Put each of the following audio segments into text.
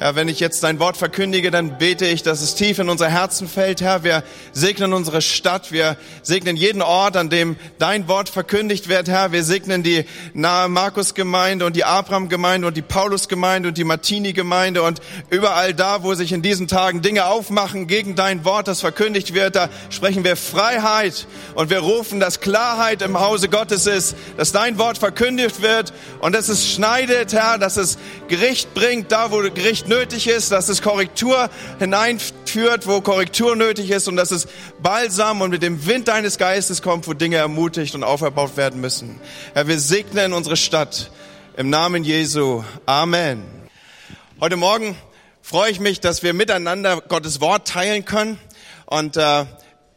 Herr, wenn ich jetzt dein Wort verkündige, dann bete ich, dass es tief in unser Herzen fällt, Herr. Wir segnen unsere Stadt, wir segnen jeden Ort, an dem dein Wort verkündigt wird, Herr. Wir segnen die nahe Markus-Gemeinde und die Abraham-Gemeinde und die Paulus-Gemeinde und die Martini-Gemeinde und überall da, wo sich in diesen Tagen Dinge aufmachen gegen dein Wort, das verkündigt wird, da sprechen wir Freiheit und wir rufen, dass Klarheit im Hause Gottes ist, dass dein Wort verkündigt wird und dass es schneidet, Herr, dass es Gericht bringt, da wo Gericht nötig ist, dass es Korrektur hineinführt, wo Korrektur nötig ist und dass es balsam und mit dem Wind deines Geistes kommt, wo Dinge ermutigt und auferbaut werden müssen. Herr, wir segnen unsere Stadt im Namen Jesu. Amen. Heute Morgen freue ich mich, dass wir miteinander Gottes Wort teilen können und äh,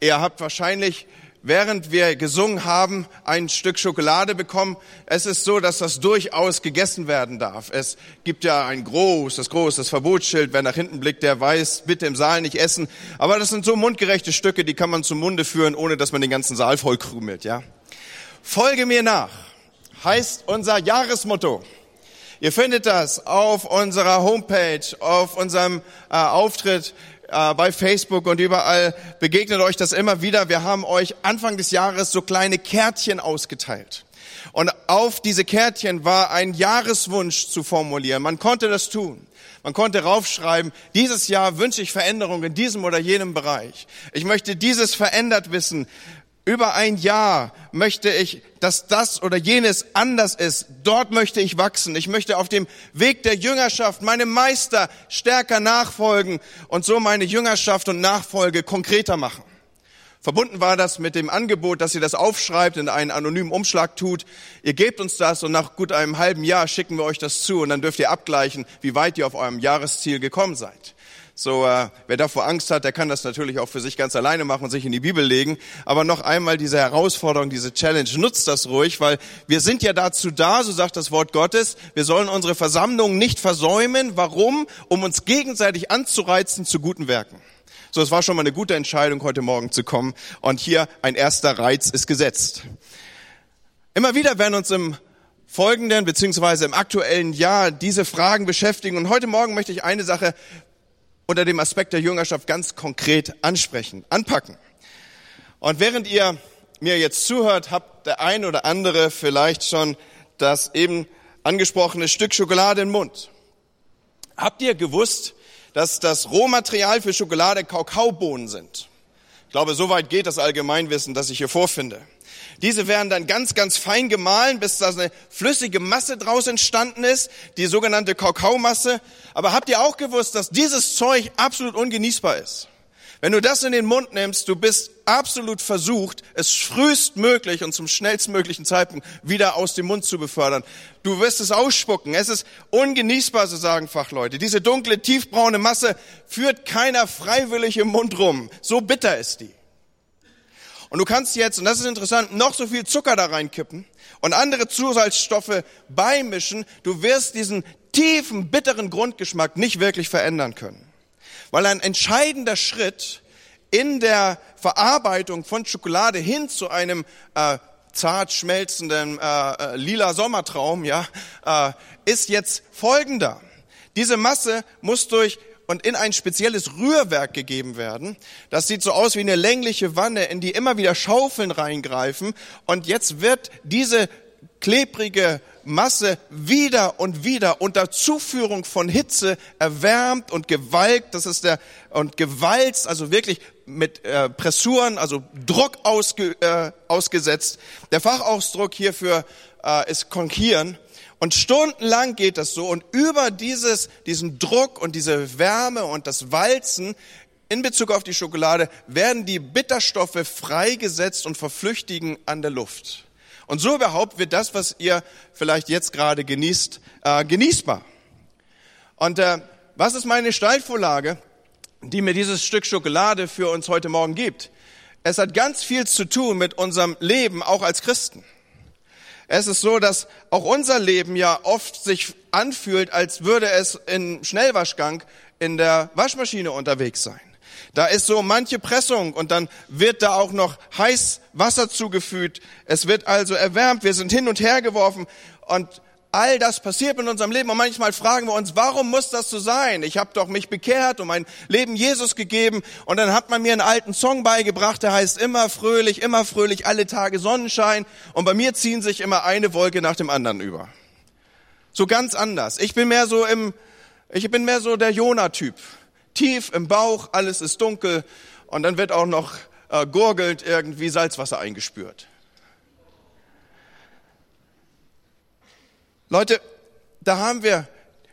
ihr habt wahrscheinlich während wir gesungen haben, ein Stück Schokolade bekommen. Es ist so, dass das durchaus gegessen werden darf. Es gibt ja ein großes, großes Verbotsschild. Wer nach hinten blickt, der weiß, bitte im Saal nicht essen. Aber das sind so mundgerechte Stücke, die kann man zum Munde führen, ohne dass man den ganzen Saal vollkrümelt, ja. Folge mir nach, heißt unser Jahresmotto. Ihr findet das auf unserer Homepage, auf unserem äh, Auftritt äh, bei Facebook und überall begegnet euch das immer wieder. Wir haben euch Anfang des Jahres so kleine Kärtchen ausgeteilt. Und auf diese Kärtchen war ein Jahreswunsch zu formulieren. Man konnte das tun. Man konnte raufschreiben, dieses Jahr wünsche ich Veränderung in diesem oder jenem Bereich. Ich möchte dieses verändert wissen. Über ein Jahr möchte ich, dass das oder jenes anders ist. Dort möchte ich wachsen. Ich möchte auf dem Weg der Jüngerschaft meinem Meister stärker nachfolgen und so meine Jüngerschaft und Nachfolge konkreter machen. Verbunden war das mit dem Angebot, dass ihr das aufschreibt, in einen anonymen Umschlag tut. Ihr gebt uns das und nach gut einem halben Jahr schicken wir euch das zu und dann dürft ihr abgleichen, wie weit ihr auf eurem Jahresziel gekommen seid. So, äh, wer davor Angst hat, der kann das natürlich auch für sich ganz alleine machen und sich in die Bibel legen. Aber noch einmal diese Herausforderung, diese Challenge, nutzt das ruhig, weil wir sind ja dazu da, so sagt das Wort Gottes, wir sollen unsere Versammlung nicht versäumen. Warum? Um uns gegenseitig anzureizen zu guten Werken. So, es war schon mal eine gute Entscheidung, heute Morgen zu kommen. Und hier ein erster Reiz ist gesetzt. Immer wieder werden uns im folgenden beziehungsweise im aktuellen Jahr diese Fragen beschäftigen. Und heute Morgen möchte ich eine Sache unter dem Aspekt der Jüngerschaft ganz konkret ansprechen, anpacken. Und während ihr mir jetzt zuhört, habt der ein oder andere vielleicht schon das eben angesprochene Stück Schokolade im Mund. Habt ihr gewusst, dass das Rohmaterial für Schokolade Kakaobohnen sind? Ich glaube, soweit geht das Allgemeinwissen, das ich hier vorfinde. Diese werden dann ganz, ganz fein gemahlen, bis da eine flüssige Masse draus entstanden ist, die sogenannte Kakaomasse. Aber habt ihr auch gewusst, dass dieses Zeug absolut ungenießbar ist? Wenn du das in den Mund nimmst, du bist absolut versucht, es frühestmöglich und zum schnellstmöglichen Zeitpunkt wieder aus dem Mund zu befördern. Du wirst es ausspucken. Es ist ungenießbar, so sagen Fachleute. Diese dunkle, tiefbraune Masse führt keiner freiwillig im Mund rum. So bitter ist die. Und du kannst jetzt, und das ist interessant, noch so viel Zucker da reinkippen und andere Zusatzstoffe beimischen. Du wirst diesen tiefen, bitteren Grundgeschmack nicht wirklich verändern können. Weil ein entscheidender Schritt in der Verarbeitung von Schokolade hin zu einem äh, zart schmelzenden äh, äh, lila Sommertraum, ja, äh, ist jetzt folgender. Diese Masse muss durch und in ein spezielles Rührwerk gegeben werden. Das sieht so aus wie eine längliche Wanne, in die immer wieder Schaufeln reingreifen. Und jetzt wird diese klebrige Masse wieder und wieder unter Zuführung von Hitze erwärmt und gewalkt. Das ist der und gewalzt, also wirklich mit äh, Pressuren, also Druck ausge, äh, ausgesetzt. Der Fachausdruck hierfür äh, ist konkieren. Und stundenlang geht das so und über dieses, diesen Druck und diese Wärme und das Walzen in Bezug auf die Schokolade werden die Bitterstoffe freigesetzt und verflüchtigen an der Luft. Und so überhaupt wird das, was ihr vielleicht jetzt gerade genießt, äh, genießbar. Und äh, was ist meine Steilvorlage, die mir dieses Stück Schokolade für uns heute Morgen gibt? Es hat ganz viel zu tun mit unserem Leben, auch als Christen. Es ist so, dass auch unser Leben ja oft sich anfühlt, als würde es in Schnellwaschgang in der Waschmaschine unterwegs sein. Da ist so manche Pressung und dann wird da auch noch heiß Wasser zugefügt. Es wird also erwärmt. Wir sind hin und her geworfen und all das passiert in unserem Leben und manchmal fragen wir uns, warum muss das so sein? Ich habe doch mich bekehrt und mein Leben Jesus gegeben und dann hat man mir einen alten Song beigebracht, der heißt immer fröhlich, immer fröhlich, alle Tage Sonnenschein und bei mir ziehen sich immer eine Wolke nach dem anderen über. So ganz anders. Ich bin mehr so im, ich bin mehr so der Jona-Typ. Tief im Bauch, alles ist dunkel und dann wird auch noch äh, gurgelt irgendwie Salzwasser eingespürt. Leute, da haben wir,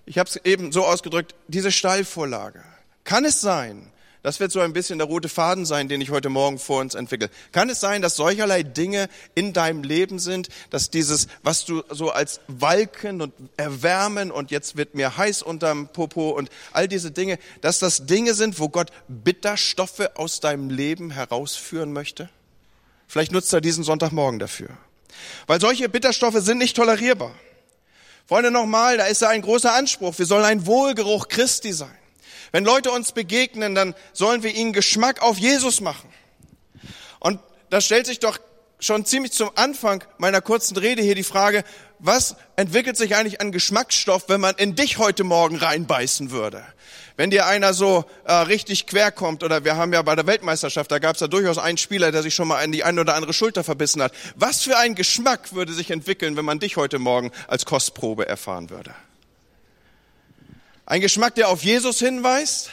ich habe es eben so ausgedrückt, diese Steilvorlage. Kann es sein, das wird so ein bisschen der rote Faden sein, den ich heute Morgen vor uns entwickle. Kann es sein, dass solcherlei Dinge in deinem Leben sind, dass dieses, was du so als Walken und Erwärmen und jetzt wird mir heiß unterm Popo und all diese Dinge, dass das Dinge sind, wo Gott Bitterstoffe aus deinem Leben herausführen möchte? Vielleicht nutzt er diesen Sonntagmorgen dafür. Weil solche Bitterstoffe sind nicht tolerierbar. Freunde, nochmal, da ist ja ein großer Anspruch. Wir sollen ein Wohlgeruch Christi sein. Wenn Leute uns begegnen, dann sollen wir ihnen Geschmack auf Jesus machen. Und da stellt sich doch schon ziemlich zum Anfang meiner kurzen Rede hier die Frage, was entwickelt sich eigentlich an Geschmacksstoff, wenn man in dich heute Morgen reinbeißen würde? Wenn dir einer so äh, richtig quer kommt, oder wir haben ja bei der Weltmeisterschaft, da gab es ja durchaus einen Spieler, der sich schon mal in die eine oder andere Schulter verbissen hat. Was für ein Geschmack würde sich entwickeln, wenn man dich heute Morgen als Kostprobe erfahren würde? Ein Geschmack, der auf Jesus hinweist?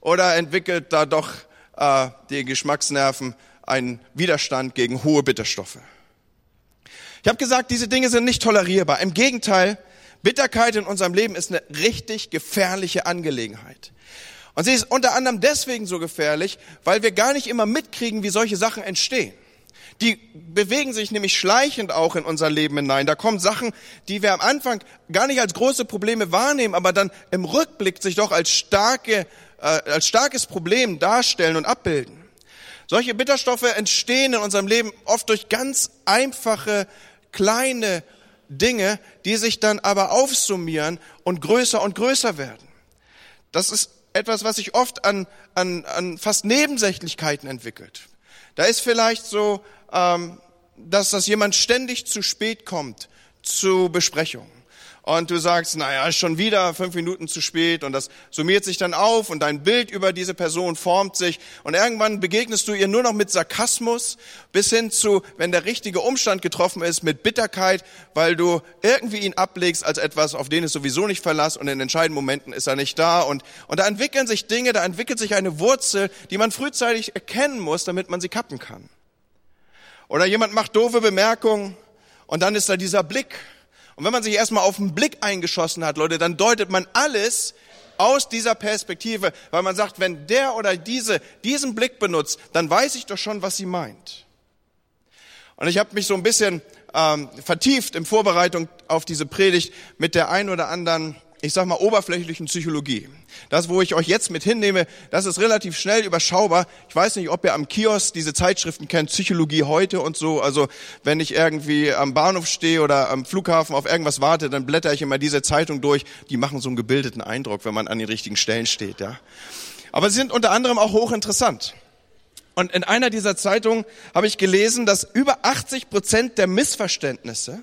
Oder entwickelt da doch äh, die Geschmacksnerven einen Widerstand gegen hohe Bitterstoffe? Ich habe gesagt, diese Dinge sind nicht tolerierbar. Im Gegenteil, Bitterkeit in unserem Leben ist eine richtig gefährliche Angelegenheit. Und sie ist unter anderem deswegen so gefährlich, weil wir gar nicht immer mitkriegen, wie solche Sachen entstehen. Die bewegen sich nämlich schleichend auch in unser Leben hinein. Da kommen Sachen, die wir am Anfang gar nicht als große Probleme wahrnehmen, aber dann im Rückblick sich doch als starke, äh, als starkes Problem darstellen und abbilden. Solche Bitterstoffe entstehen in unserem Leben oft durch ganz einfache, kleine Dinge, die sich dann aber aufsummieren und größer und größer werden. Das ist etwas, was sich oft an, an, an fast Nebensächlichkeiten entwickelt. Da ist vielleicht so ähm, dass das jemand ständig zu spät kommt zu Besprechungen. Und du sagst, naja, schon wieder fünf Minuten zu spät und das summiert sich dann auf und dein Bild über diese Person formt sich und irgendwann begegnest du ihr nur noch mit Sarkasmus bis hin zu, wenn der richtige Umstand getroffen ist, mit Bitterkeit, weil du irgendwie ihn ablegst als etwas, auf den es sowieso nicht verlass und in entscheidenden Momenten ist er nicht da und, und da entwickeln sich Dinge, da entwickelt sich eine Wurzel, die man frühzeitig erkennen muss, damit man sie kappen kann. Oder jemand macht doofe Bemerkungen und dann ist da dieser Blick. Und wenn man sich erstmal auf den Blick eingeschossen hat, Leute, dann deutet man alles aus dieser Perspektive, weil man sagt, wenn der oder diese diesen Blick benutzt, dann weiß ich doch schon, was sie meint. Und ich habe mich so ein bisschen ähm, vertieft in Vorbereitung auf diese Predigt mit der ein oder anderen ich sag mal, oberflächlichen Psychologie. Das, wo ich euch jetzt mit hinnehme, das ist relativ schnell überschaubar. Ich weiß nicht, ob ihr am Kiosk diese Zeitschriften kennt, Psychologie heute und so. Also wenn ich irgendwie am Bahnhof stehe oder am Flughafen auf irgendwas warte, dann blätter ich immer diese Zeitung durch. Die machen so einen gebildeten Eindruck, wenn man an den richtigen Stellen steht. Ja. Aber sie sind unter anderem auch hochinteressant. Und in einer dieser Zeitungen habe ich gelesen, dass über 80 Prozent der Missverständnisse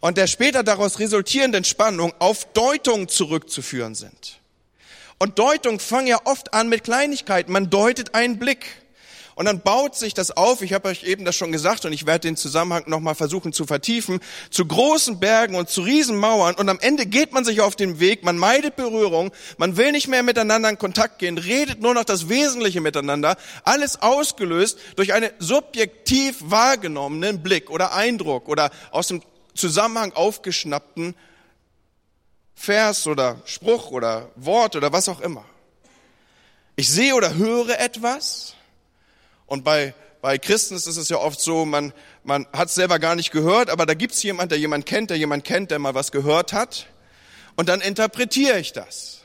und der später daraus resultierenden Spannung auf Deutung zurückzuführen sind. Und Deutung fangen ja oft an mit Kleinigkeiten. Man deutet einen Blick. Und dann baut sich das auf, ich habe euch eben das schon gesagt und ich werde den Zusammenhang nochmal versuchen zu vertiefen, zu großen Bergen und zu Riesenmauern. Und am Ende geht man sich auf den Weg, man meidet Berührung, man will nicht mehr miteinander in Kontakt gehen, redet nur noch das Wesentliche miteinander, alles ausgelöst durch einen subjektiv wahrgenommenen Blick oder Eindruck oder aus dem Zusammenhang aufgeschnappten Vers oder Spruch oder Wort oder was auch immer. Ich sehe oder höre etwas und bei, bei Christen ist es ja oft so, man, man hat es selber gar nicht gehört, aber da gibt es jemand, der jemand kennt, der jemand kennt, der mal was gehört hat und dann interpretiere ich das.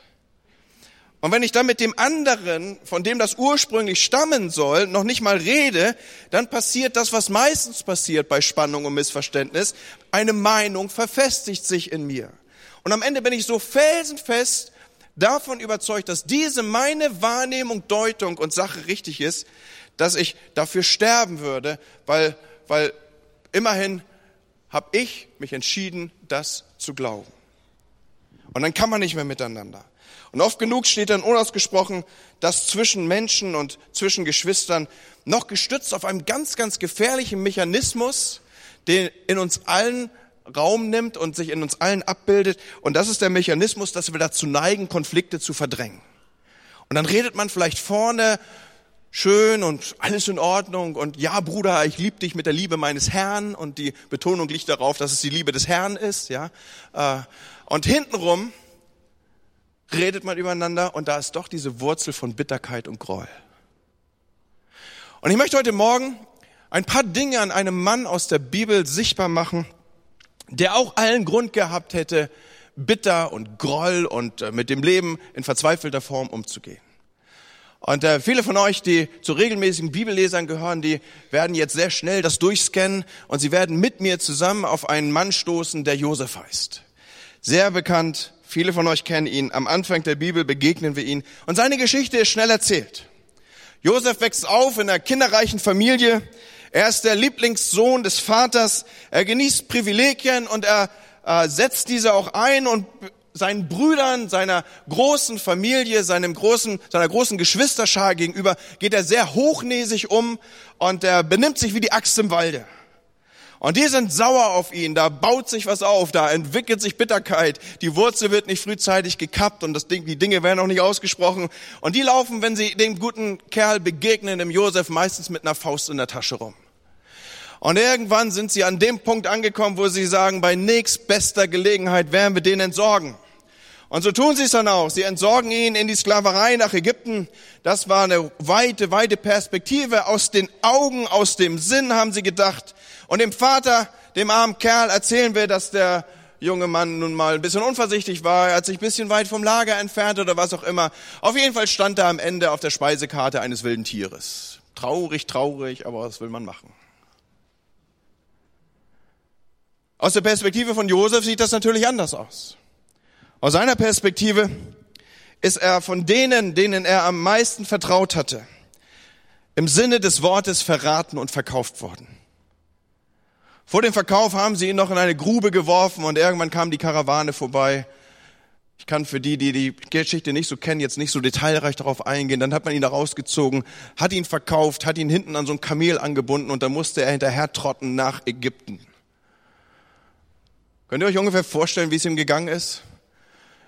Und wenn ich dann mit dem anderen, von dem das ursprünglich stammen soll, noch nicht mal rede, dann passiert das, was meistens passiert bei Spannung und Missverständnis. Eine Meinung verfestigt sich in mir. Und am Ende bin ich so felsenfest davon überzeugt, dass diese meine Wahrnehmung, Deutung und Sache richtig ist, dass ich dafür sterben würde, weil, weil immerhin habe ich mich entschieden, das zu glauben. Und dann kann man nicht mehr miteinander. Und oft genug steht dann unausgesprochen, dass zwischen Menschen und zwischen Geschwistern noch gestützt auf einem ganz, ganz gefährlichen Mechanismus, den in uns allen Raum nimmt und sich in uns allen abbildet. Und das ist der Mechanismus, dass wir dazu neigen, Konflikte zu verdrängen. Und dann redet man vielleicht vorne schön und alles in Ordnung und ja, Bruder, ich liebe dich mit der Liebe meines Herrn und die Betonung liegt darauf, dass es die Liebe des Herrn ist, ja. Äh, und hintenrum redet man übereinander und da ist doch diese Wurzel von Bitterkeit und Groll. Und ich möchte heute Morgen ein paar Dinge an einem Mann aus der Bibel sichtbar machen, der auch allen Grund gehabt hätte, bitter und Groll und äh, mit dem Leben in verzweifelter Form umzugehen. Und äh, viele von euch, die zu regelmäßigen Bibellesern gehören, die werden jetzt sehr schnell das durchscannen und sie werden mit mir zusammen auf einen Mann stoßen, der Josef heißt. Sehr bekannt, viele von euch kennen ihn. Am Anfang der Bibel begegnen wir ihn und seine Geschichte ist schnell erzählt. Josef wächst auf in einer kinderreichen Familie. Er ist der Lieblingssohn des Vaters. Er genießt Privilegien und er äh, setzt diese auch ein und seinen Brüdern, seiner großen Familie, seinem großen, seiner großen Geschwisterschar gegenüber geht er sehr hochnäsig um und er benimmt sich wie die Axt im Walde. Und die sind sauer auf ihn, da baut sich was auf, da entwickelt sich Bitterkeit, die Wurzel wird nicht frühzeitig gekappt und das Ding, die Dinge werden auch nicht ausgesprochen. Und die laufen, wenn sie dem guten Kerl begegnen, dem Josef, meistens mit einer Faust in der Tasche rum. Und irgendwann sind sie an dem Punkt angekommen, wo sie sagen, bei nächstbester Gelegenheit werden wir den entsorgen. Und so tun sie es dann auch. Sie entsorgen ihn in die Sklaverei nach Ägypten. Das war eine weite, weite Perspektive. Aus den Augen, aus dem Sinn haben sie gedacht. Und dem Vater, dem armen Kerl, erzählen wir, dass der junge Mann nun mal ein bisschen unvorsichtig war. Er hat sich ein bisschen weit vom Lager entfernt oder was auch immer. Auf jeden Fall stand er am Ende auf der Speisekarte eines wilden Tieres. Traurig, traurig, aber was will man machen? Aus der Perspektive von Josef sieht das natürlich anders aus. Aus seiner Perspektive ist er von denen, denen er am meisten vertraut hatte, im Sinne des Wortes verraten und verkauft worden. Vor dem Verkauf haben sie ihn noch in eine Grube geworfen und irgendwann kam die Karawane vorbei. Ich kann für die, die die Geschichte nicht so kennen, jetzt nicht so detailreich darauf eingehen. Dann hat man ihn da rausgezogen, hat ihn verkauft, hat ihn hinten an so ein Kamel angebunden und dann musste er hinterher trotten nach Ägypten. Könnt ihr euch ungefähr vorstellen, wie es ihm gegangen ist?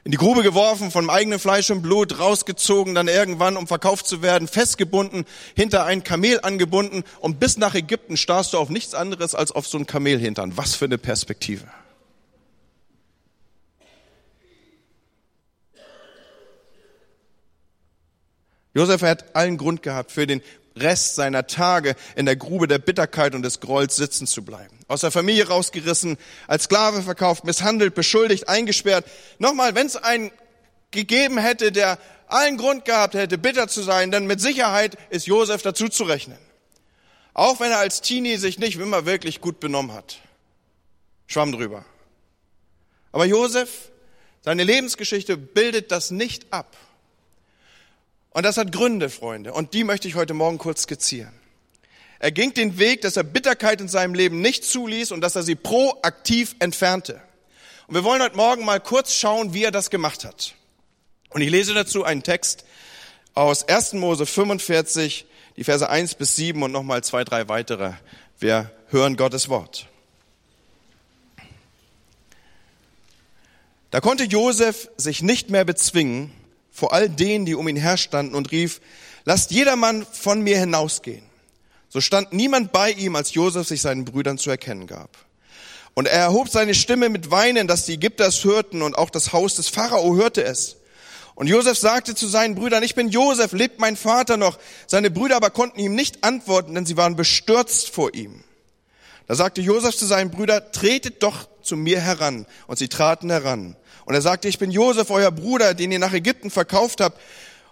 in die Grube geworfen, von eigenem Fleisch und Blut rausgezogen, dann irgendwann, um verkauft zu werden, festgebunden, hinter ein Kamel angebunden und bis nach Ägypten starrst du auf nichts anderes als auf so ein Kamelhintern. Was für eine Perspektive. Josef hat allen Grund gehabt, für den Rest seiner Tage in der Grube der Bitterkeit und des Grolls sitzen zu bleiben. Aus der Familie rausgerissen, als Sklave verkauft, misshandelt, beschuldigt, eingesperrt. Nochmal, wenn es einen gegeben hätte, der allen Grund gehabt hätte, bitter zu sein, dann mit Sicherheit ist Josef dazu zu rechnen. Auch wenn er als Teenie sich nicht immer wirklich gut benommen hat. Schwamm drüber. Aber Josef, seine Lebensgeschichte bildet das nicht ab. Und das hat Gründe, Freunde. Und die möchte ich heute Morgen kurz skizzieren. Er ging den Weg, dass er Bitterkeit in seinem Leben nicht zuließ und dass er sie proaktiv entfernte. Und wir wollen heute Morgen mal kurz schauen, wie er das gemacht hat. Und ich lese dazu einen Text aus 1. Mose 45, die Verse 1 bis 7 und nochmal zwei, drei weitere. Wir hören Gottes Wort. Da konnte Josef sich nicht mehr bezwingen, vor all denen, die um ihn herstanden und rief, lasst jedermann von mir hinausgehen. So stand niemand bei ihm, als Josef sich seinen Brüdern zu erkennen gab. Und er erhob seine Stimme mit Weinen, dass die Ägypter es hörten und auch das Haus des Pharao hörte es. Und Josef sagte zu seinen Brüdern, ich bin Josef, lebt mein Vater noch? Seine Brüder aber konnten ihm nicht antworten, denn sie waren bestürzt vor ihm. Da sagte Josef zu seinen Brüdern, tretet doch zu mir heran. Und sie traten heran. Und er sagte, ich bin Josef, euer Bruder, den ihr nach Ägypten verkauft habt.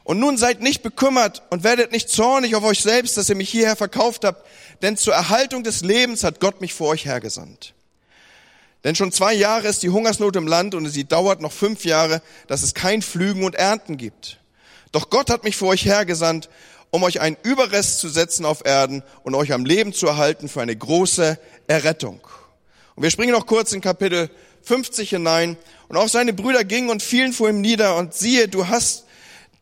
Und nun seid nicht bekümmert und werdet nicht zornig auf euch selbst, dass ihr mich hierher verkauft habt, denn zur Erhaltung des Lebens hat Gott mich vor euch hergesandt. Denn schon zwei Jahre ist die Hungersnot im Land und sie dauert noch fünf Jahre, dass es kein Pflügen und Ernten gibt. Doch Gott hat mich vor euch hergesandt, um euch einen Überrest zu setzen auf Erden und euch am Leben zu erhalten für eine große Errettung. Und wir springen noch kurz in Kapitel 50 hinein. Und auch seine Brüder gingen und fielen vor ihm nieder. Und siehe, du hast,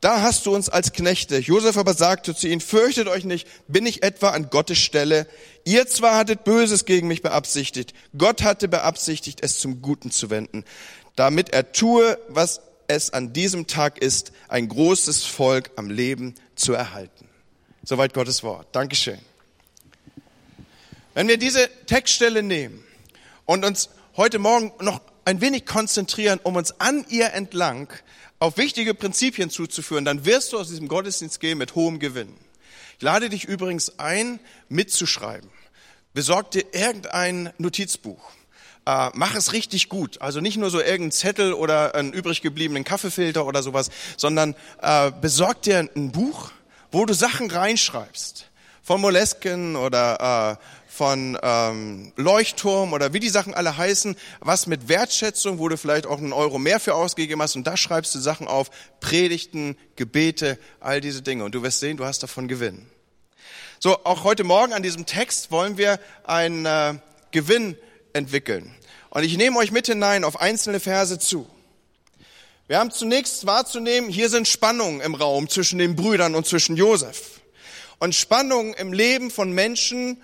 da hast du uns als Knechte. Josef aber sagte zu ihnen, fürchtet euch nicht, bin ich etwa an Gottes Stelle? Ihr zwar hattet Böses gegen mich beabsichtigt. Gott hatte beabsichtigt, es zum Guten zu wenden, damit er tue, was es an diesem Tag ist, ein großes Volk am Leben zu erhalten. Soweit Gottes Wort. Dankeschön. Wenn wir diese Textstelle nehmen und uns heute Morgen noch ein wenig konzentrieren, um uns an ihr entlang auf wichtige Prinzipien zuzuführen, dann wirst du aus diesem Gottesdienst gehen mit hohem Gewinn. Ich lade dich übrigens ein, mitzuschreiben. Besorg dir irgendein Notizbuch. Äh, mach es richtig gut. Also nicht nur so irgendein Zettel oder einen übrig gebliebenen Kaffeefilter oder sowas, sondern äh, besorg dir ein Buch, wo du Sachen reinschreibst. Von Molesken oder äh, von ähm, Leuchtturm oder wie die Sachen alle heißen, was mit Wertschätzung, wo du vielleicht auch einen Euro mehr für ausgegeben hast und da schreibst du Sachen auf, Predigten, Gebete, all diese Dinge und du wirst sehen, du hast davon Gewinn. So, auch heute Morgen an diesem Text wollen wir einen äh, Gewinn entwickeln. Und ich nehme euch mit hinein auf einzelne Verse zu. Wir haben zunächst wahrzunehmen, hier sind Spannungen im Raum zwischen den Brüdern und zwischen Josef. Und Spannungen im Leben von Menschen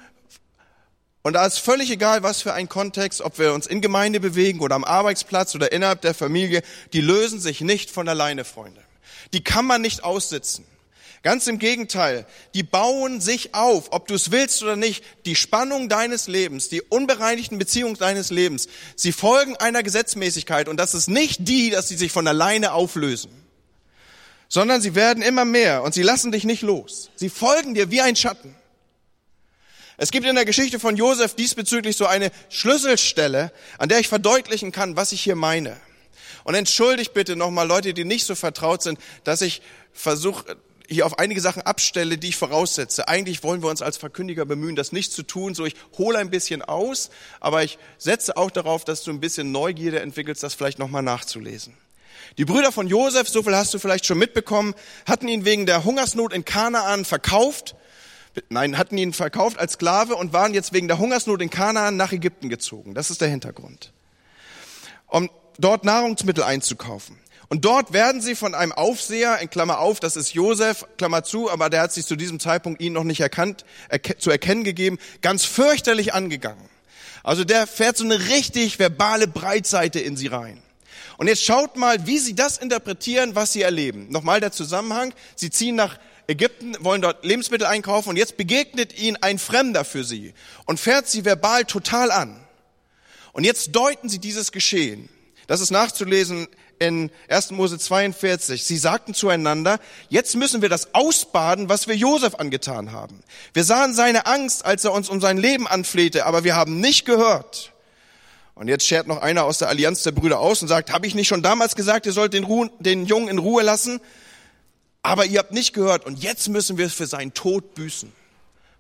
und da ist völlig egal, was für ein Kontext, ob wir uns in Gemeinde bewegen oder am Arbeitsplatz oder innerhalb der Familie, die lösen sich nicht von alleine, Freunde. Die kann man nicht aussitzen. Ganz im Gegenteil, die bauen sich auf, ob du es willst oder nicht, die Spannung deines Lebens, die unbereinigten Beziehungen deines Lebens, sie folgen einer Gesetzmäßigkeit und das ist nicht die, dass sie sich von alleine auflösen, sondern sie werden immer mehr und sie lassen dich nicht los. Sie folgen dir wie ein Schatten. Es gibt in der Geschichte von Josef diesbezüglich so eine Schlüsselstelle, an der ich verdeutlichen kann, was ich hier meine. Und entschuldigt bitte nochmal Leute, die nicht so vertraut sind, dass ich versuche, hier auf einige Sachen abstelle, die ich voraussetze. Eigentlich wollen wir uns als Verkündiger bemühen, das nicht zu tun. So, ich hole ein bisschen aus, aber ich setze auch darauf, dass du ein bisschen Neugierde entwickelst, das vielleicht nochmal nachzulesen. Die Brüder von Josef, so viel hast du vielleicht schon mitbekommen, hatten ihn wegen der Hungersnot in Kanaan verkauft nein, hatten ihn verkauft als Sklave und waren jetzt wegen der Hungersnot in Kanaan nach Ägypten gezogen. Das ist der Hintergrund. Um dort Nahrungsmittel einzukaufen. Und dort werden sie von einem Aufseher, in Klammer auf, das ist Josef, Klammer zu, aber der hat sich zu diesem Zeitpunkt ihn noch nicht erkannt, erke zu erkennen gegeben, ganz fürchterlich angegangen. Also der fährt so eine richtig verbale Breitseite in sie rein. Und jetzt schaut mal, wie sie das interpretieren, was sie erleben. Nochmal der Zusammenhang. Sie ziehen nach Ägypten, wollen dort Lebensmittel einkaufen und jetzt begegnet ihnen ein Fremder für sie und fährt sie verbal total an. Und jetzt deuten sie dieses Geschehen. Das ist nachzulesen in 1. Mose 42. Sie sagten zueinander, jetzt müssen wir das ausbaden, was wir Josef angetan haben. Wir sahen seine Angst, als er uns um sein Leben anflehte, aber wir haben nicht gehört. Und jetzt schert noch einer aus der Allianz der Brüder aus und sagt, habe ich nicht schon damals gesagt, ihr sollt den, Ruhe, den Jungen in Ruhe lassen? Aber ihr habt nicht gehört und jetzt müssen wir für seinen Tod büßen.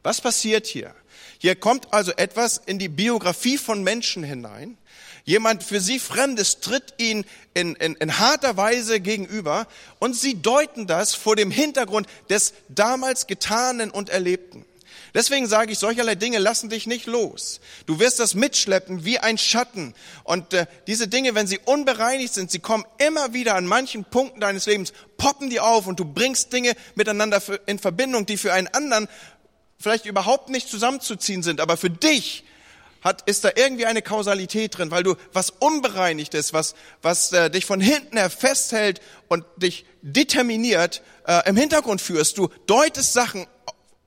Was passiert hier? Hier kommt also etwas in die Biografie von Menschen hinein. Jemand für sie Fremdes tritt ihnen in, in, in harter Weise gegenüber und sie deuten das vor dem Hintergrund des damals Getanen und Erlebten. Deswegen sage ich, solcherlei Dinge lassen dich nicht los. Du wirst das mitschleppen wie ein Schatten. Und äh, diese Dinge, wenn sie unbereinigt sind, sie kommen immer wieder an manchen Punkten deines Lebens, poppen die auf und du bringst Dinge miteinander in Verbindung, die für einen anderen vielleicht überhaupt nicht zusammenzuziehen sind, aber für dich hat, ist da irgendwie eine Kausalität drin, weil du was Unbereinigtes, was, was äh, dich von hinten her festhält und dich determiniert, äh, im Hintergrund führst. Du deutest Sachen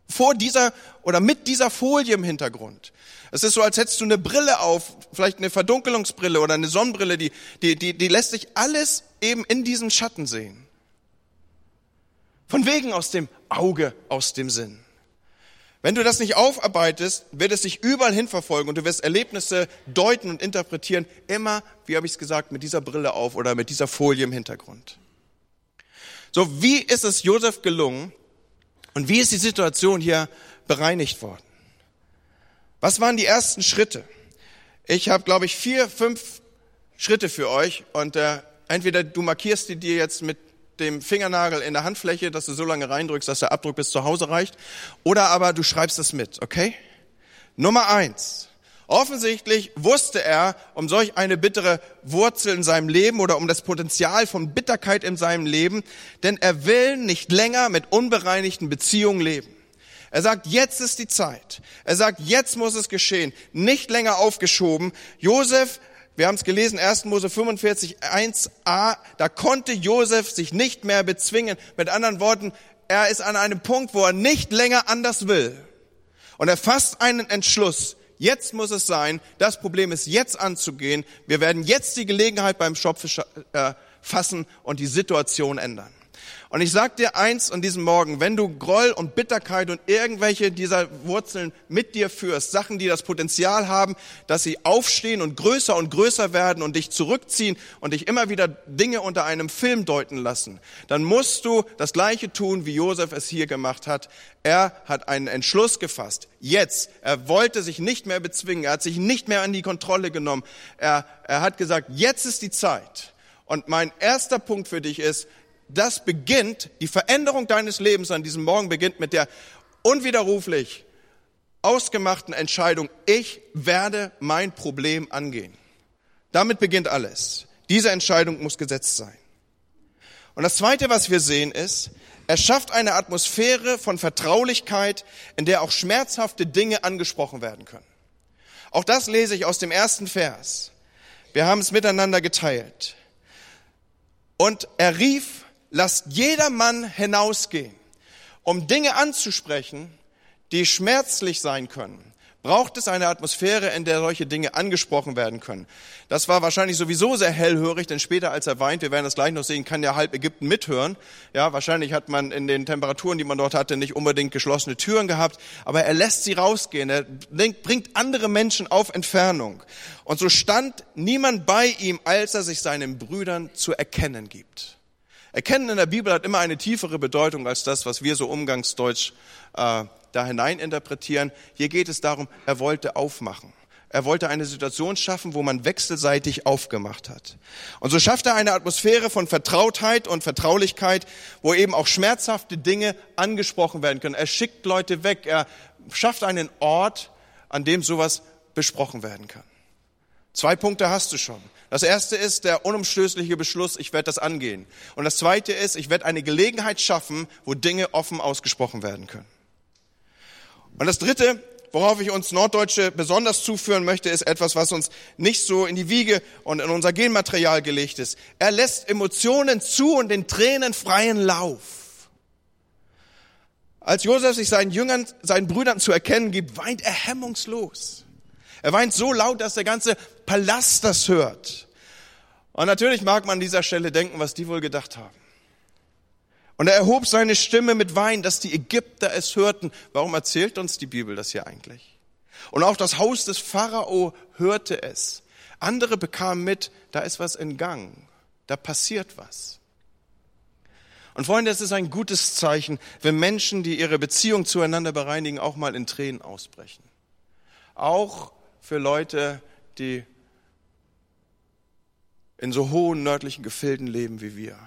vor dieser oder mit dieser Folie im Hintergrund. Es ist so, als hättest du eine Brille auf, vielleicht eine Verdunkelungsbrille oder eine Sonnenbrille, die, die, die, die lässt sich alles eben in diesem Schatten sehen. Von wegen aus dem Auge, aus dem Sinn. Wenn du das nicht aufarbeitest, wird es dich überall hin verfolgen und du wirst Erlebnisse deuten und interpretieren, immer, wie habe ich es gesagt, mit dieser Brille auf oder mit dieser Folie im Hintergrund. So, wie ist es Josef gelungen, und wie ist die Situation hier bereinigt worden? Was waren die ersten Schritte? Ich habe, glaube ich, vier, fünf Schritte für euch und äh, entweder du markierst die dir jetzt mit dem Fingernagel in der Handfläche, dass du so lange reindrückst, dass der Abdruck bis zu Hause reicht, oder aber du schreibst es mit, okay? Nummer eins. Offensichtlich wusste er um solch eine bittere Wurzel in seinem Leben oder um das Potenzial von Bitterkeit in seinem Leben, denn er will nicht länger mit unbereinigten Beziehungen leben. Er sagt, jetzt ist die Zeit. Er sagt, jetzt muss es geschehen. Nicht länger aufgeschoben. Josef, wir haben es gelesen, 1. Mose 45, 1a, da konnte Josef sich nicht mehr bezwingen. Mit anderen Worten, er ist an einem Punkt, wo er nicht länger anders will. Und er fasst einen Entschluss. Jetzt muss es sein, das Problem ist jetzt anzugehen. Wir werden jetzt die Gelegenheit beim Schopf äh, fassen und die Situation ändern. Und ich sag dir eins an diesem Morgen, wenn du Groll und Bitterkeit und irgendwelche dieser Wurzeln mit dir führst, Sachen, die das Potenzial haben, dass sie aufstehen und größer und größer werden und dich zurückziehen und dich immer wieder Dinge unter einem Film deuten lassen, dann musst du das Gleiche tun, wie Josef es hier gemacht hat. Er hat einen Entschluss gefasst. Jetzt. Er wollte sich nicht mehr bezwingen. Er hat sich nicht mehr an die Kontrolle genommen. Er, er hat gesagt, jetzt ist die Zeit. Und mein erster Punkt für dich ist, das beginnt, die Veränderung deines Lebens an diesem Morgen beginnt mit der unwiderruflich ausgemachten Entscheidung, ich werde mein Problem angehen. Damit beginnt alles. Diese Entscheidung muss gesetzt sein. Und das Zweite, was wir sehen, ist, er schafft eine Atmosphäre von Vertraulichkeit, in der auch schmerzhafte Dinge angesprochen werden können. Auch das lese ich aus dem ersten Vers. Wir haben es miteinander geteilt. Und er rief lasst jedermann hinausgehen. Um Dinge anzusprechen, die schmerzlich sein können, braucht es eine Atmosphäre, in der solche Dinge angesprochen werden können. Das war wahrscheinlich sowieso sehr hellhörig, denn später als er weint, wir werden das gleich noch sehen, kann ja halb Ägypten mithören. Ja, wahrscheinlich hat man in den Temperaturen, die man dort hatte, nicht unbedingt geschlossene Türen gehabt, aber er lässt sie rausgehen. Er bringt andere Menschen auf Entfernung. Und so stand niemand bei ihm, als er sich seinen Brüdern zu erkennen gibt. Erkennen in der Bibel hat immer eine tiefere Bedeutung als das, was wir so umgangsdeutsch äh, da hinein interpretieren. Hier geht es darum, er wollte aufmachen. Er wollte eine Situation schaffen, wo man wechselseitig aufgemacht hat. Und so schafft er eine Atmosphäre von Vertrautheit und Vertraulichkeit, wo eben auch schmerzhafte Dinge angesprochen werden können. Er schickt Leute weg. Er schafft einen Ort, an dem sowas besprochen werden kann. Zwei Punkte hast du schon. Das erste ist der unumstößliche Beschluss, ich werde das angehen. Und das zweite ist, ich werde eine Gelegenheit schaffen, wo Dinge offen ausgesprochen werden können. Und das dritte, worauf ich uns Norddeutsche besonders zuführen möchte, ist etwas, was uns nicht so in die Wiege und in unser Genmaterial gelegt ist. Er lässt Emotionen zu und den Tränen freien Lauf. Als Josef sich seinen Jüngern, seinen Brüdern zu erkennen gibt, weint er hemmungslos. Er weint so laut, dass der ganze Palast das hört. Und natürlich mag man an dieser Stelle denken, was die wohl gedacht haben. Und er erhob seine Stimme mit Wein, dass die Ägypter es hörten. Warum erzählt uns die Bibel das hier eigentlich? Und auch das Haus des Pharao hörte es. Andere bekamen mit, da ist was in Gang, da passiert was. Und Freunde, es ist ein gutes Zeichen, wenn Menschen, die ihre Beziehung zueinander bereinigen, auch mal in Tränen ausbrechen. Auch für Leute, die in so hohen nördlichen Gefilden leben wie wir.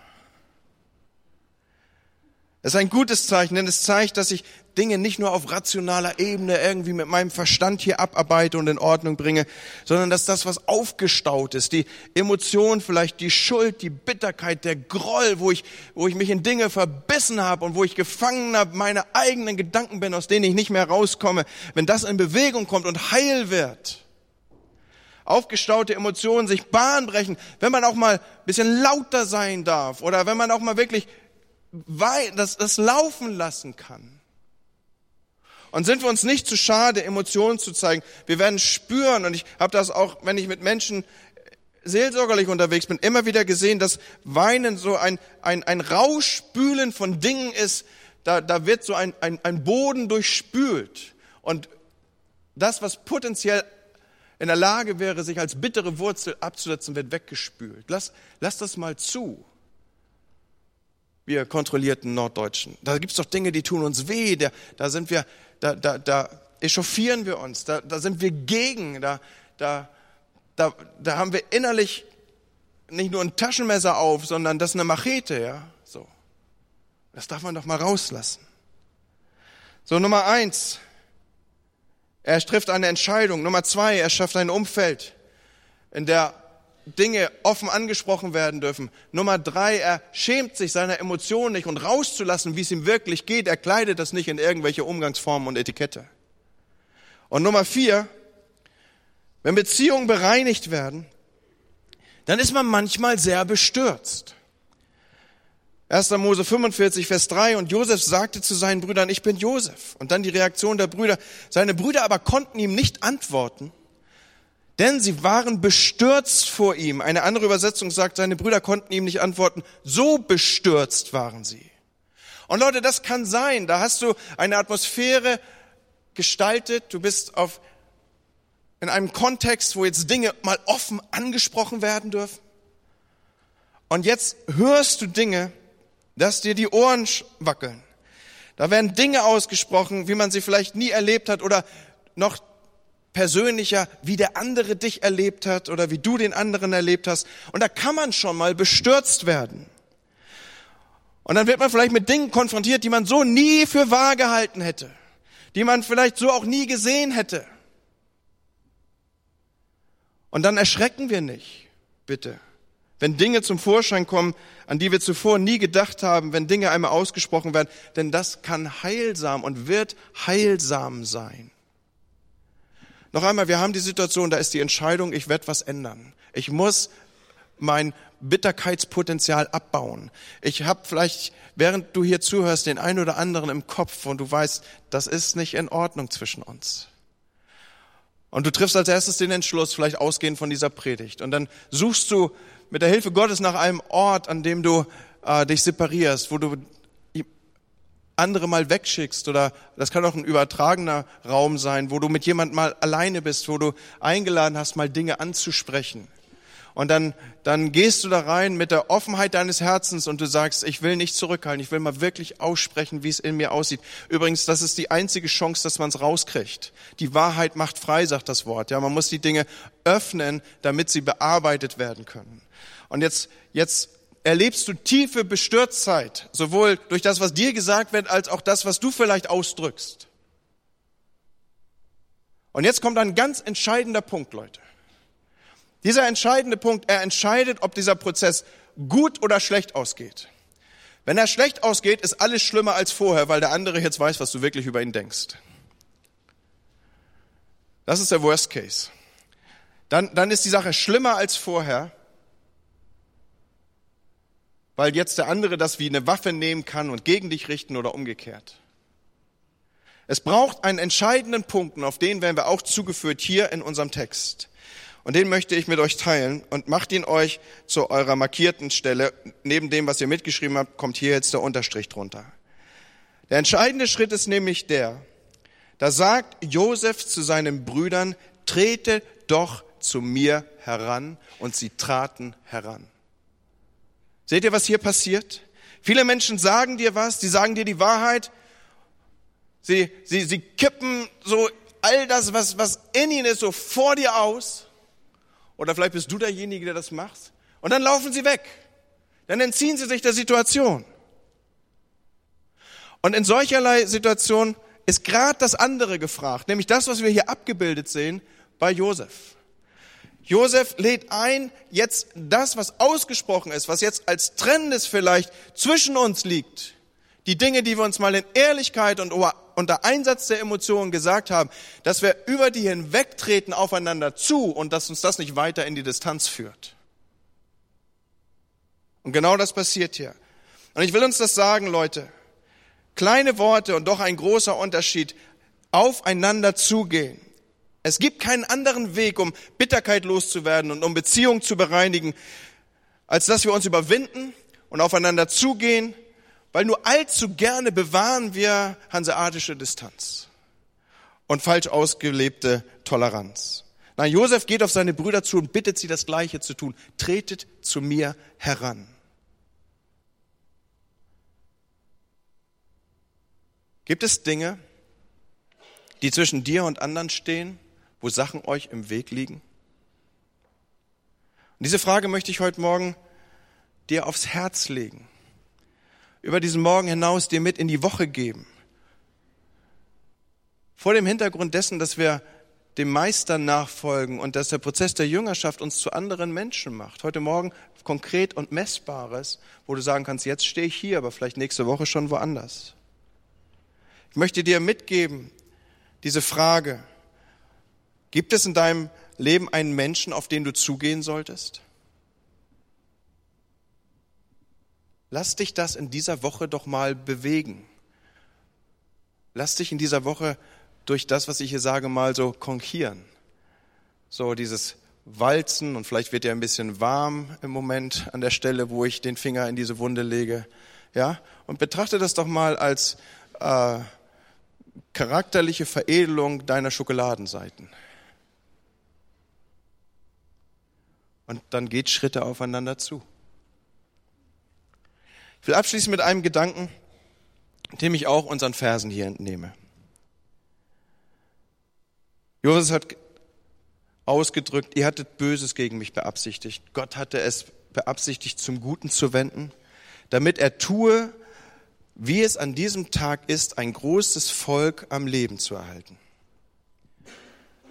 Es ist ein gutes Zeichen, denn es zeigt, dass ich Dinge nicht nur auf rationaler Ebene irgendwie mit meinem Verstand hier abarbeite und in Ordnung bringe, sondern dass das, was aufgestaut ist, die Emotion, vielleicht die Schuld, die Bitterkeit, der Groll, wo ich, wo ich mich in Dinge verbissen habe und wo ich gefangen habe, meine eigenen Gedanken bin, aus denen ich nicht mehr rauskomme, wenn das in Bewegung kommt und heil wird, aufgestaute Emotionen sich Bahn brechen, wenn man auch mal ein bisschen lauter sein darf oder wenn man auch mal wirklich das, das laufen lassen kann. Und sind wir uns nicht zu schade, Emotionen zu zeigen. Wir werden spüren, und ich habe das auch, wenn ich mit Menschen seelsorgerlich unterwegs bin, immer wieder gesehen, dass Weinen so ein, ein, ein Rauschspülen von Dingen ist, da, da wird so ein, ein, ein Boden durchspült. Und das, was potenziell in der Lage wäre, sich als bittere Wurzel abzusetzen, wird weggespült. Lass, lass das mal zu wir kontrollierten Norddeutschen. Da gibt's doch Dinge, die tun uns weh, da, da sind wir, da, da, da echauffieren wir uns, da, da sind wir gegen, da, da, da, da haben wir innerlich nicht nur ein Taschenmesser auf, sondern das ist eine Machete, ja, so. Das darf man doch mal rauslassen. So, Nummer eins. Er trifft eine Entscheidung. Nummer zwei, er schafft ein Umfeld, in der Dinge offen angesprochen werden dürfen. Nummer drei, er schämt sich seiner Emotionen nicht und rauszulassen, wie es ihm wirklich geht. Er kleidet das nicht in irgendwelche Umgangsformen und Etikette. Und Nummer vier, wenn Beziehungen bereinigt werden, dann ist man manchmal sehr bestürzt. 1. Mose 45, Vers 3, und Josef sagte zu seinen Brüdern, ich bin Josef. Und dann die Reaktion der Brüder. Seine Brüder aber konnten ihm nicht antworten, denn sie waren bestürzt vor ihm. Eine andere Übersetzung sagt, seine Brüder konnten ihm nicht antworten, so bestürzt waren sie. Und Leute, das kann sein. Da hast du eine Atmosphäre gestaltet, du bist auf, in einem Kontext, wo jetzt Dinge mal offen angesprochen werden dürfen. Und jetzt hörst du Dinge, dass dir die Ohren wackeln. Da werden Dinge ausgesprochen, wie man sie vielleicht nie erlebt hat oder noch persönlicher, wie der andere dich erlebt hat oder wie du den anderen erlebt hast. Und da kann man schon mal bestürzt werden. Und dann wird man vielleicht mit Dingen konfrontiert, die man so nie für wahr gehalten hätte, die man vielleicht so auch nie gesehen hätte. Und dann erschrecken wir nicht, bitte. Wenn Dinge zum Vorschein kommen, an die wir zuvor nie gedacht haben, wenn Dinge einmal ausgesprochen werden, denn das kann heilsam und wird heilsam sein. Noch einmal, wir haben die Situation, da ist die Entscheidung, ich werde was ändern. Ich muss mein Bitterkeitspotenzial abbauen. Ich habe vielleicht, während du hier zuhörst, den einen oder anderen im Kopf und du weißt, das ist nicht in Ordnung zwischen uns. Und du triffst als erstes den Entschluss, vielleicht ausgehend von dieser Predigt. Und dann suchst du mit der Hilfe Gottes nach einem Ort, an dem du äh, dich separierst, wo du andere mal wegschickst oder das kann auch ein übertragener Raum sein, wo du mit jemand mal alleine bist, wo du eingeladen hast, mal Dinge anzusprechen. Und dann, dann gehst du da rein mit der Offenheit deines Herzens und du sagst, ich will nicht zurückhalten, ich will mal wirklich aussprechen, wie es in mir aussieht. Übrigens, das ist die einzige Chance, dass man es rauskriegt. Die Wahrheit macht frei, sagt das Wort. Ja, man muss die Dinge öffnen, damit sie bearbeitet werden können. Und jetzt, jetzt erlebst du tiefe Bestürztheit, sowohl durch das, was dir gesagt wird, als auch das, was du vielleicht ausdrückst. Und jetzt kommt ein ganz entscheidender Punkt, Leute. Dieser entscheidende Punkt, er entscheidet, ob dieser Prozess gut oder schlecht ausgeht. Wenn er schlecht ausgeht, ist alles schlimmer als vorher, weil der andere jetzt weiß, was du wirklich über ihn denkst. Das ist der Worst Case. Dann, dann ist die Sache schlimmer als vorher, weil jetzt der andere das wie eine Waffe nehmen kann und gegen dich richten oder umgekehrt. Es braucht einen entscheidenden Punkt, und auf den werden wir auch zugeführt hier in unserem Text. Und den möchte ich mit euch teilen und macht ihn euch zu eurer markierten Stelle. Neben dem, was ihr mitgeschrieben habt, kommt hier jetzt der Unterstrich drunter. Der entscheidende Schritt ist nämlich der, da sagt Josef zu seinen Brüdern, trete doch zu mir heran und sie traten heran. Seht ihr, was hier passiert? Viele Menschen sagen dir was, die sagen dir die Wahrheit. Sie, sie, sie kippen so all das, was, was in ihnen ist, so vor dir aus. Oder vielleicht bist du derjenige, der das macht. Und dann laufen sie weg. Dann entziehen sie sich der Situation. Und in solcherlei Situation ist gerade das andere gefragt, nämlich das, was wir hier abgebildet sehen bei Josef. Josef lädt ein, jetzt das, was ausgesprochen ist, was jetzt als Trennendes vielleicht zwischen uns liegt, die Dinge, die wir uns mal in Ehrlichkeit und unter Einsatz der Emotionen gesagt haben, dass wir über die hinwegtreten aufeinander zu und dass uns das nicht weiter in die Distanz führt. Und genau das passiert hier. Und ich will uns das sagen, Leute. Kleine Worte und doch ein großer Unterschied. Aufeinander zugehen. Es gibt keinen anderen Weg, um Bitterkeit loszuwerden und um Beziehungen zu bereinigen, als dass wir uns überwinden und aufeinander zugehen, weil nur allzu gerne bewahren wir hanseatische Distanz und falsch ausgelebte Toleranz. Na, Josef geht auf seine Brüder zu und bittet sie, das Gleiche zu tun. Tretet zu mir heran. Gibt es Dinge, die zwischen dir und anderen stehen, wo Sachen euch im Weg liegen? Und diese Frage möchte ich heute Morgen dir aufs Herz legen. Über diesen Morgen hinaus dir mit in die Woche geben. Vor dem Hintergrund dessen, dass wir dem Meister nachfolgen und dass der Prozess der Jüngerschaft uns zu anderen Menschen macht. Heute Morgen konkret und messbares, wo du sagen kannst, jetzt stehe ich hier, aber vielleicht nächste Woche schon woanders. Ich möchte dir mitgeben, diese Frage, gibt es in deinem Leben einen Menschen, auf den du zugehen solltest? Lass dich das in dieser Woche doch mal bewegen. Lass dich in dieser Woche durch das, was ich hier sage, mal so konchieren. So dieses Walzen und vielleicht wird ja ein bisschen warm im Moment an der Stelle, wo ich den Finger in diese Wunde lege. Ja, und betrachte das doch mal als äh, charakterliche Veredelung deiner Schokoladenseiten. Und dann geht Schritte aufeinander zu. Ich will abschließen mit einem Gedanken, dem ich auch unseren Versen hier entnehme. Josef hat ausgedrückt, ihr hattet Böses gegen mich beabsichtigt. Gott hatte es beabsichtigt, zum Guten zu wenden, damit er tue, wie es an diesem Tag ist, ein großes Volk am Leben zu erhalten.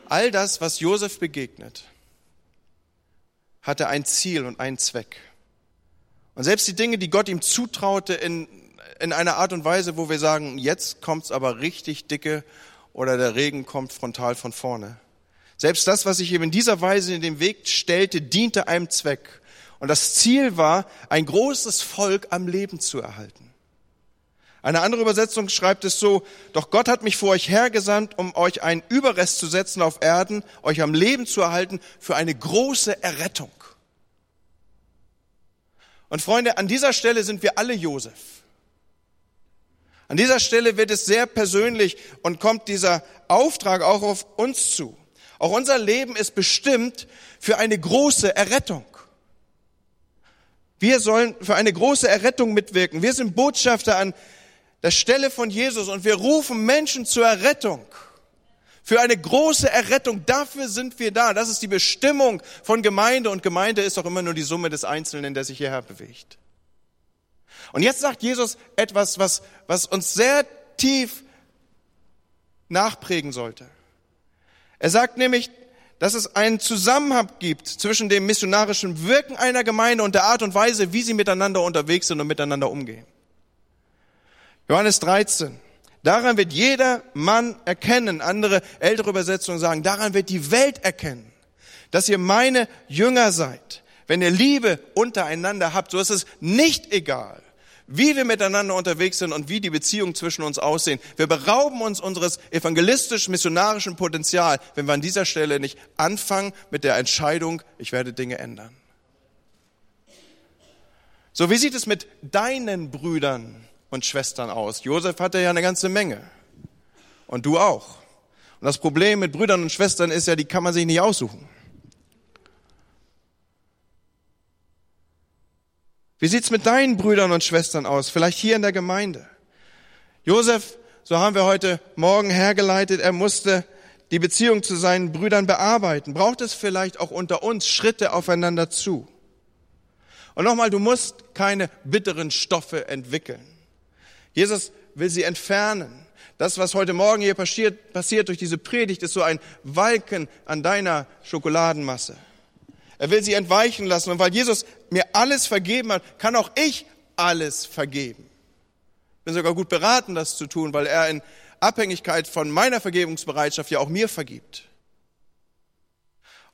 All das, was Josef begegnet, hatte ein Ziel und einen Zweck. Und selbst die Dinge, die Gott ihm zutraute, in, in einer Art und Weise, wo wir sagen, jetzt kommt's aber richtig dicke oder der Regen kommt frontal von vorne. Selbst das, was sich eben in dieser Weise in den Weg stellte, diente einem Zweck. Und das Ziel war, ein großes Volk am Leben zu erhalten. Eine andere Übersetzung schreibt es so, doch Gott hat mich vor euch hergesandt, um euch einen Überrest zu setzen auf Erden, euch am Leben zu erhalten für eine große Errettung. Und Freunde, an dieser Stelle sind wir alle Josef. An dieser Stelle wird es sehr persönlich und kommt dieser Auftrag auch auf uns zu. Auch unser Leben ist bestimmt für eine große Errettung. Wir sollen für eine große Errettung mitwirken. Wir sind Botschafter an der Stelle von Jesus und wir rufen Menschen zur Errettung. Für eine große Errettung. Dafür sind wir da. Das ist die Bestimmung von Gemeinde und Gemeinde ist auch immer nur die Summe des Einzelnen, der sich hierher bewegt. Und jetzt sagt Jesus etwas, was, was uns sehr tief nachprägen sollte. Er sagt nämlich, dass es einen Zusammenhang gibt zwischen dem missionarischen Wirken einer Gemeinde und der Art und Weise, wie sie miteinander unterwegs sind und miteinander umgehen. Johannes 13. Daran wird jeder Mann erkennen, andere ältere Übersetzungen sagen, daran wird die Welt erkennen, dass ihr meine Jünger seid. Wenn ihr Liebe untereinander habt, so ist es nicht egal, wie wir miteinander unterwegs sind und wie die Beziehungen zwischen uns aussehen. Wir berauben uns unseres evangelistisch-missionarischen Potenzial, wenn wir an dieser Stelle nicht anfangen mit der Entscheidung, ich werde Dinge ändern. So, wie sieht es mit deinen Brüdern und Schwestern aus? Josef hatte ja eine ganze Menge. Und du auch. Und das Problem mit Brüdern und Schwestern ist ja, die kann man sich nicht aussuchen. Wie sieht's mit deinen Brüdern und Schwestern aus? Vielleicht hier in der Gemeinde. Josef, so haben wir heute Morgen hergeleitet, er musste die Beziehung zu seinen Brüdern bearbeiten. Braucht es vielleicht auch unter uns Schritte aufeinander zu? Und nochmal, du musst keine bitteren Stoffe entwickeln. Jesus will sie entfernen. Das, was heute Morgen hier passiert, passiert durch diese Predigt, ist so ein Walken an deiner Schokoladenmasse. Er will sie entweichen lassen. Und weil Jesus mir alles vergeben hat, kann auch ich alles vergeben. Bin sogar gut beraten, das zu tun, weil er in Abhängigkeit von meiner Vergebungsbereitschaft ja auch mir vergibt.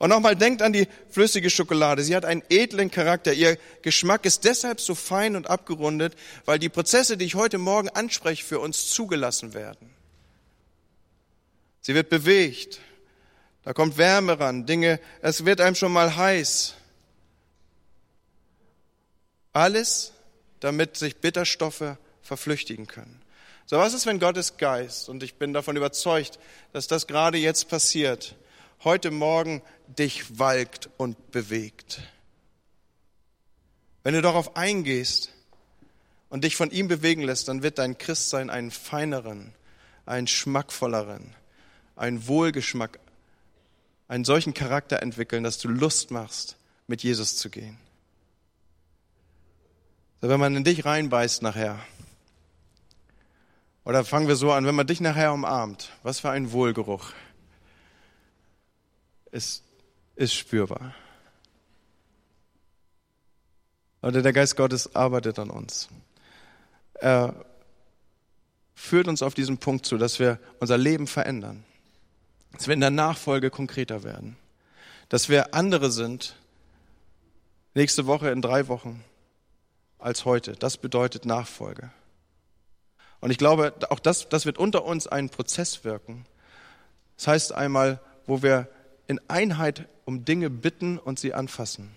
Und nochmal denkt an die flüssige Schokolade. Sie hat einen edlen Charakter. Ihr Geschmack ist deshalb so fein und abgerundet, weil die Prozesse, die ich heute Morgen anspreche, für uns zugelassen werden. Sie wird bewegt, da kommt Wärme ran, Dinge, es wird einem schon mal heiß. Alles, damit sich Bitterstoffe verflüchtigen können. So, was ist, wenn Gottes Geist, und ich bin davon überzeugt, dass das gerade jetzt passiert, heute Morgen dich walkt und bewegt? Wenn du darauf eingehst und dich von ihm bewegen lässt, dann wird dein Christsein einen feineren, einen schmackvolleren, einen Wohlgeschmack einen solchen Charakter entwickeln, dass du Lust machst, mit Jesus zu gehen. Wenn man in dich reinbeißt nachher, Oder fangen wir so an, wenn man dich nachher umarmt, was für ein Wohlgeruch ist, ist spürbar. Oder der Geist Gottes arbeitet an uns. Er führt uns auf diesen Punkt zu, dass wir unser Leben verändern. Dass wir in der Nachfolge konkreter werden. Dass wir andere sind, nächste Woche, in drei Wochen, als heute. Das bedeutet Nachfolge. Und ich glaube, auch das, das wird unter uns einen Prozess wirken. Das heißt einmal, wo wir in Einheit um Dinge bitten und sie anfassen.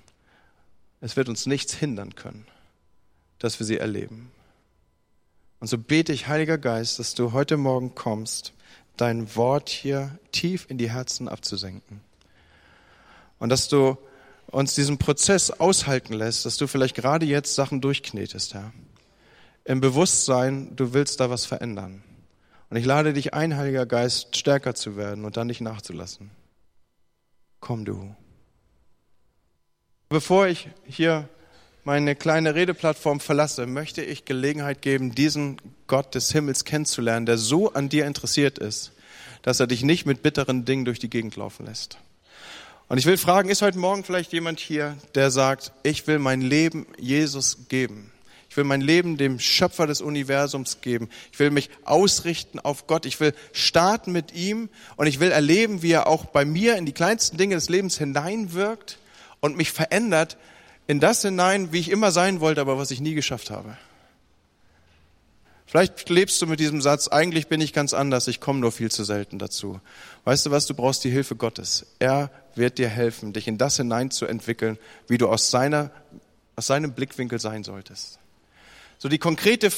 Es wird uns nichts hindern können, dass wir sie erleben. Und so bete ich, Heiliger Geist, dass du heute Morgen kommst, dein Wort hier tief in die Herzen abzusenken. Und dass du uns diesen Prozess aushalten lässt, dass du vielleicht gerade jetzt Sachen durchknetest, Herr. Im Bewusstsein, du willst da was verändern. Und ich lade dich ein, Heiliger Geist, stärker zu werden und dann nicht nachzulassen. Komm du. Bevor ich hier meine kleine Redeplattform verlasse, möchte ich Gelegenheit geben, diesen Gott des Himmels kennenzulernen, der so an dir interessiert ist, dass er dich nicht mit bitteren Dingen durch die Gegend laufen lässt. Und ich will fragen, ist heute Morgen vielleicht jemand hier, der sagt, ich will mein Leben Jesus geben? Ich will mein Leben dem Schöpfer des Universums geben. Ich will mich ausrichten auf Gott. Ich will starten mit ihm und ich will erleben, wie er auch bei mir in die kleinsten Dinge des Lebens hineinwirkt und mich verändert in das hinein, wie ich immer sein wollte, aber was ich nie geschafft habe. Vielleicht lebst du mit diesem Satz, eigentlich bin ich ganz anders, ich komme nur viel zu selten dazu. Weißt du was, du brauchst die Hilfe Gottes. Er wird dir helfen, dich in das hineinzuentwickeln, wie du aus, seiner, aus seinem Blickwinkel sein solltest. So die konkrete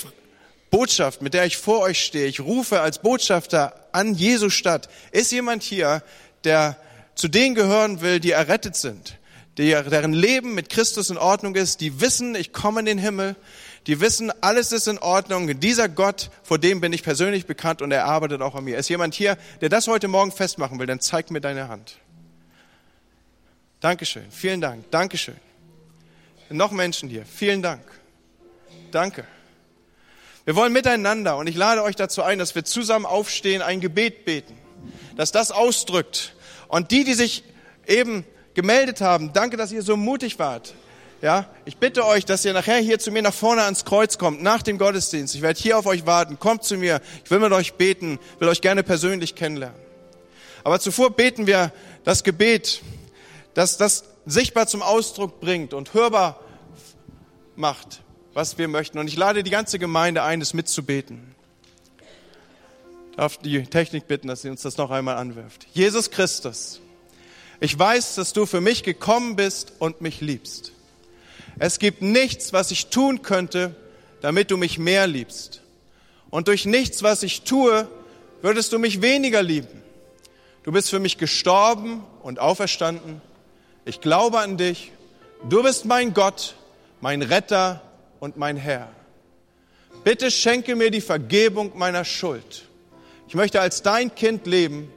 Botschaft, mit der ich vor euch stehe, ich rufe als Botschafter an Jesu Stadt. Ist jemand hier, der zu denen gehören will, die errettet sind, deren Leben mit Christus in Ordnung ist, die wissen, ich komme in den Himmel, die wissen, alles ist in Ordnung. Dieser Gott, vor dem bin ich persönlich bekannt und er arbeitet auch an mir. Ist jemand hier, der das heute Morgen festmachen will, dann zeig mir deine Hand. Dankeschön, vielen Dank, Dankeschön. Noch Menschen hier, vielen Dank. Danke. Wir wollen miteinander und ich lade euch dazu ein, dass wir zusammen aufstehen, ein Gebet beten, dass das ausdrückt. Und die, die sich eben gemeldet haben, danke, dass ihr so mutig wart. Ja, ich bitte euch, dass ihr nachher hier zu mir nach vorne ans Kreuz kommt, nach dem Gottesdienst. Ich werde hier auf euch warten. Kommt zu mir. Ich will mit euch beten, will euch gerne persönlich kennenlernen. Aber zuvor beten wir das Gebet, das das sichtbar zum Ausdruck bringt und hörbar macht, was wir möchten. Und ich lade die ganze Gemeinde ein, es mitzubeten. Ich darf die Technik bitten, dass sie uns das noch einmal anwirft. Jesus Christus, ich weiß, dass du für mich gekommen bist und mich liebst. Es gibt nichts, was ich tun könnte, damit du mich mehr liebst. Und durch nichts, was ich tue, würdest du mich weniger lieben. Du bist für mich gestorben und auferstanden. Ich glaube an dich. Du bist mein Gott, mein Retter und mein Herr. Bitte schenke mir die Vergebung meiner Schuld. Ich möchte als dein Kind leben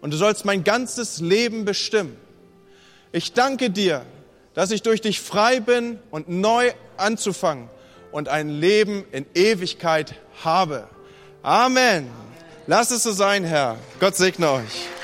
und du sollst mein ganzes Leben bestimmen. Ich danke dir, dass ich durch dich frei bin und neu anzufangen und ein Leben in Ewigkeit habe. Amen. Lass es so sein, Herr. Gott segne euch.